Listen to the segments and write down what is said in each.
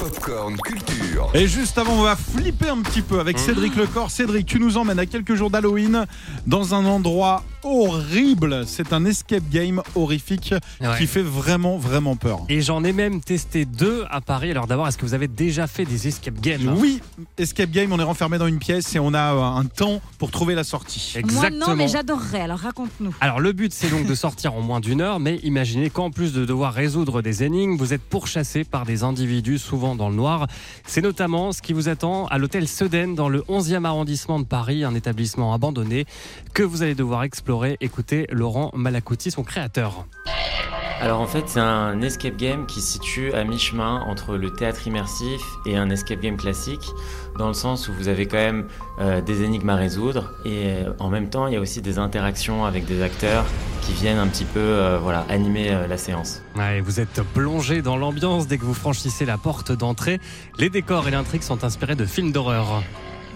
Popcorn Culture. Et juste avant, on va flipper un petit peu avec Cédric Lecor. Cédric, tu nous emmènes à quelques jours d'Halloween dans un endroit horrible. C'est un escape game horrifique Ouais. qui fait vraiment, vraiment peur. Et j'en ai même testé deux à Paris. Alors d'abord, est-ce que vous avez déjà fait des escape games Oui, escape game, on est renfermé dans une pièce et on a euh, un temps pour trouver la sortie. Exactement. Moi non, mais j'adorerais. Alors raconte-nous. Alors le but c'est donc de sortir en moins d'une heure, mais imaginez qu'en plus de devoir résoudre des énigmes, vous êtes pourchassé par des individus souvent dans le noir. C'est notamment ce qui vous attend à l'hôtel Sedaine dans le 11e arrondissement de Paris, un établissement abandonné que vous allez devoir explorer. Écoutez Laurent Malacouti, son créateur. Alors en fait, c'est un escape game qui se situe à mi-chemin entre le théâtre immersif et un escape game classique, dans le sens où vous avez quand même euh, des énigmes à résoudre et euh, en même temps, il y a aussi des interactions avec des acteurs qui viennent un petit peu euh, voilà, animer la séance. Ouais, vous êtes plongé dans l'ambiance dès que vous franchissez la porte d'entrée. Les décors et l'intrigue sont inspirés de films d'horreur.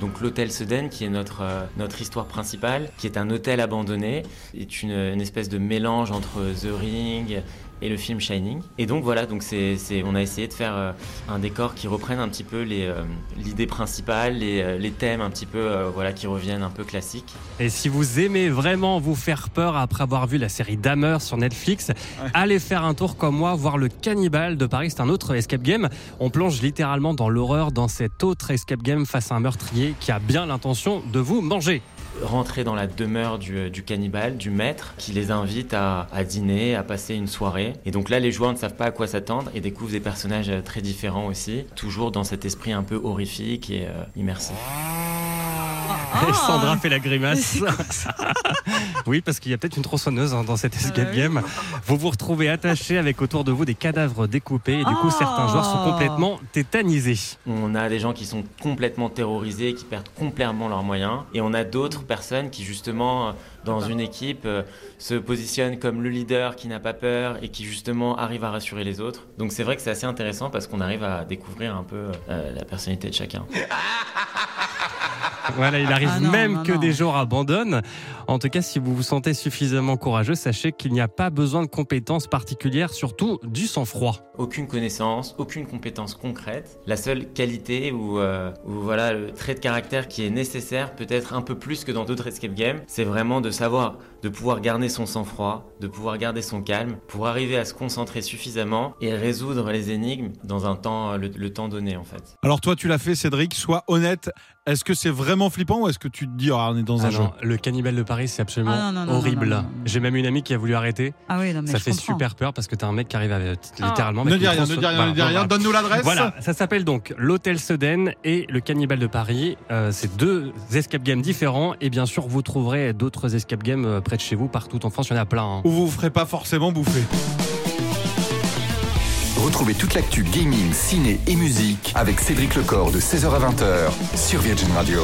Donc l'hôtel Sedaine, qui est notre, euh, notre histoire principale, qui est un hôtel abandonné, est une, une espèce de mélange entre The Ring et le film Shining. Et donc voilà, donc c'est, c'est- on a essayé de faire euh, un décor qui reprenne un petit peu les, euh, l'idée principale, les, euh, les thèmes un petit peu euh, voilà, qui reviennent un peu classiques. Et si vous aimez vraiment vous faire peur après avoir vu la série Dahmer sur Netflix, allez faire un tour comme moi, voir le Cannibal de Paris. C'est un autre escape game. On plonge littéralement dans l'horreur dans cet autre escape game face à un meurtrier qui a bien l'intention de vous manger. Rentrer dans la demeure du, du cannibale, du maître, qui les invite à, à dîner, à passer une soirée. Et donc là, les joueurs ne savent pas à quoi s'attendre et découvrent des personnages euh, très différents aussi, toujours dans cet esprit un peu horrifique et euh, immersif. Et Sandra fait la grimace. oui, parce qu'il y a peut-être une tronçonneuse hein, dans cet escape game. Vous vous retrouvez attaché avec autour de vous des cadavres découpés et du coup certains joueurs sont complètement tétanisés. On a des gens qui sont complètement terrorisés, qui perdent complètement leurs moyens. Et on a d'autres personnes qui, justement, euh, dans une équipe, euh, se positionnent comme le leader qui n'a pas peur et qui, justement, arrive à rassurer les autres. Donc c'est vrai que c'est assez intéressant parce qu'on arrive à découvrir un peu euh, la personnalité de chacun. Voilà, il arrive Ah non, même non, que non. des joueurs abandonnent. En tout cas, si vous vous sentez suffisamment courageux, sachez qu'il n'y a pas besoin de compétences particulières, surtout du sang-froid. Aucune connaissance, aucune compétence concrète. La seule qualité ou, euh, ou voilà le trait de caractère qui est nécessaire, peut-être un peu plus que dans d'autres escape games, c'est vraiment de savoir, de pouvoir garder son sang-froid, de pouvoir garder son calme, pour arriver à se concentrer suffisamment et résoudre les énigmes dans un temps, le, le temps donné en fait. Alors toi, tu l'as fait, Cédric. Sois honnête. Est-ce que c'est vraiment flippant ou est-ce que tu te dis, ah, on est dans un Ah jeu? le cannibale de Paris, c'est absolument Ah non, non, non, horrible. J'ai même une amie qui a voulu arrêter. Ah oui, non, mais ça fait comprends. super peur parce que t'as un mec qui arrive à, Ah. littéralement. Ne avec dis rien, ne tronçon- dis rien, ne dis rien. Donne-nous l'adresse. Voilà, ça s'appelle donc l'Hôtel Sedaine et le Cannibale de Paris. Euh, c'est deux escape games différents et bien sûr vous trouverez d'autres escape games euh, près de chez vous partout en France. Il y en a plein. hein. Ou vous vous ferez pas forcément bouffer. Retrouvez toute l'actu gaming, ciné et musique avec Cédric Lecor de 16h à 20h sur Virgin Radio.